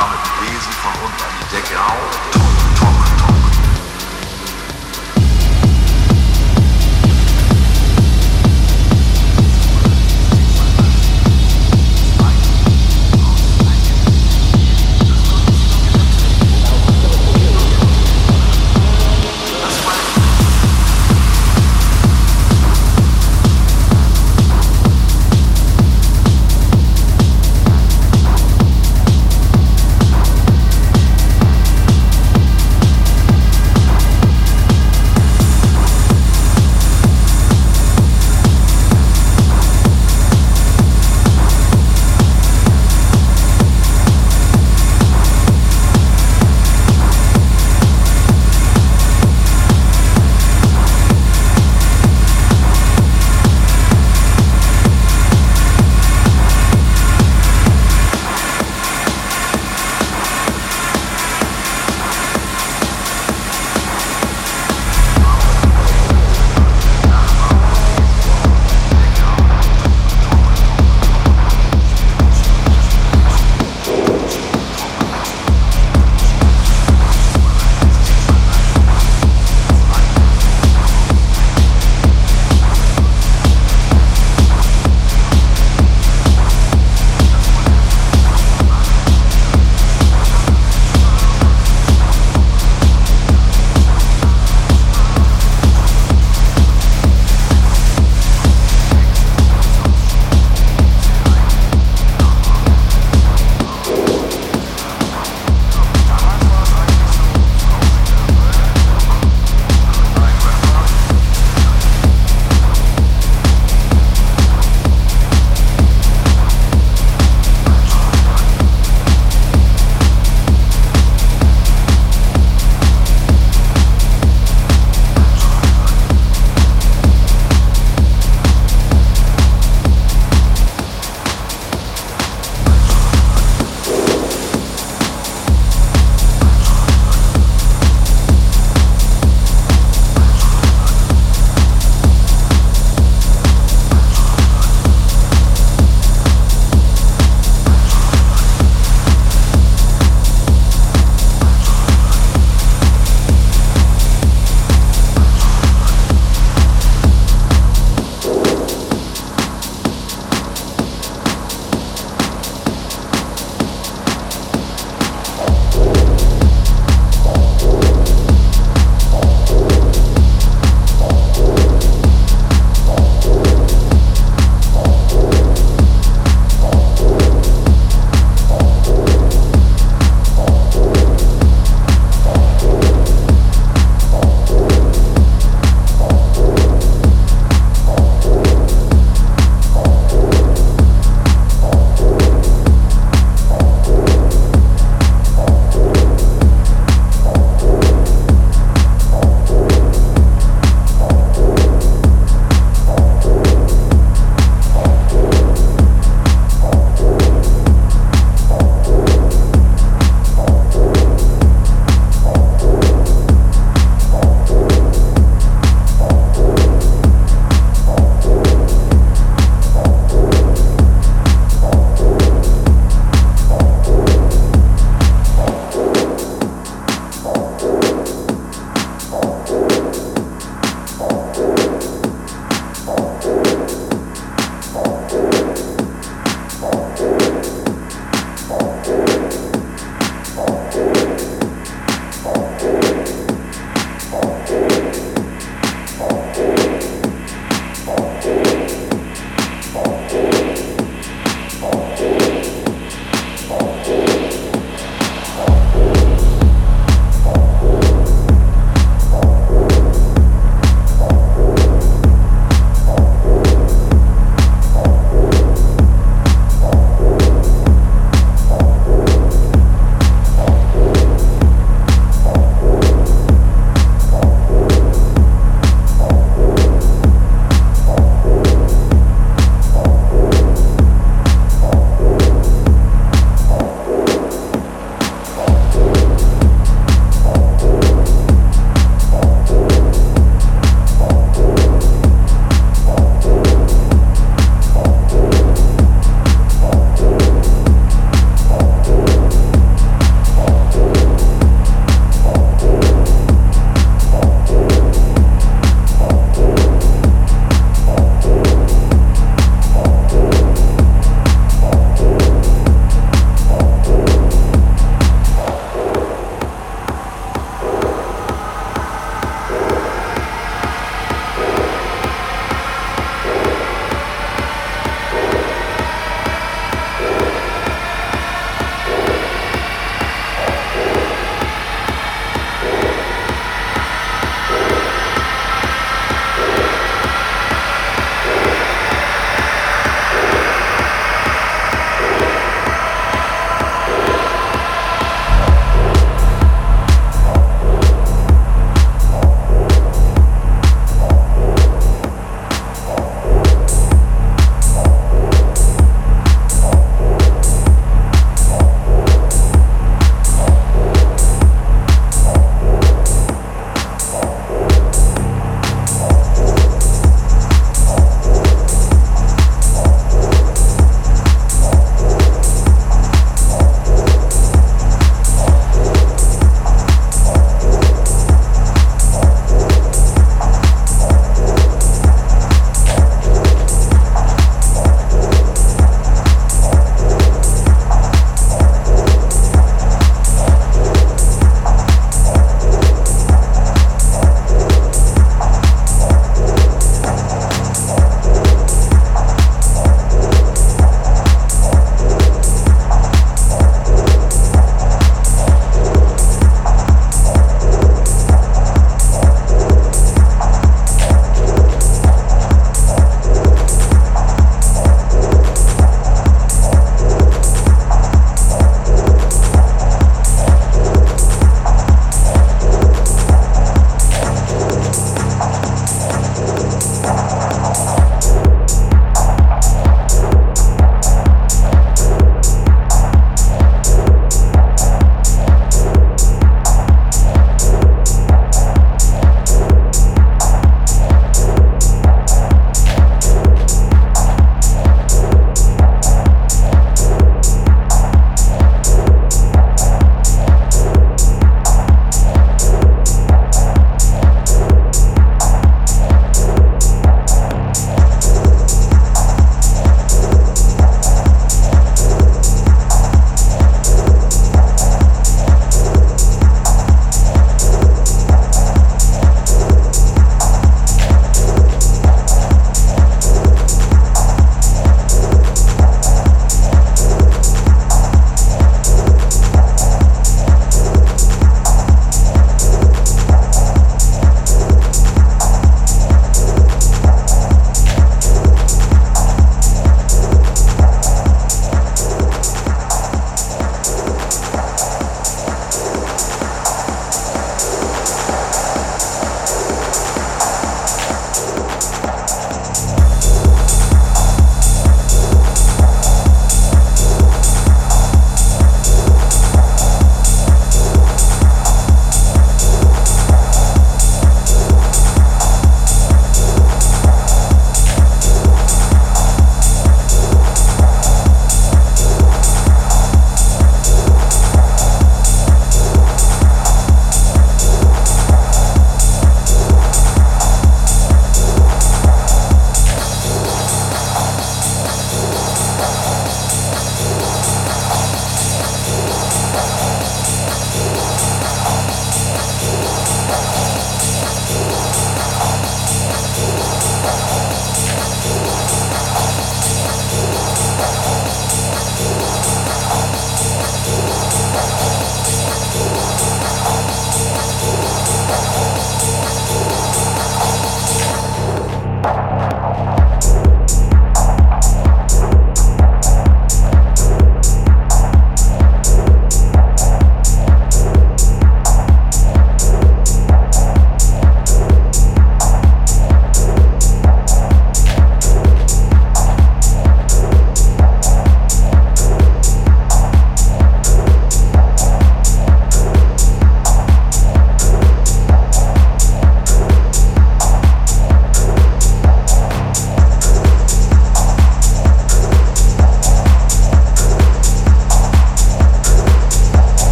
kam mit dem von unten an die Decke. Au, tok, tok,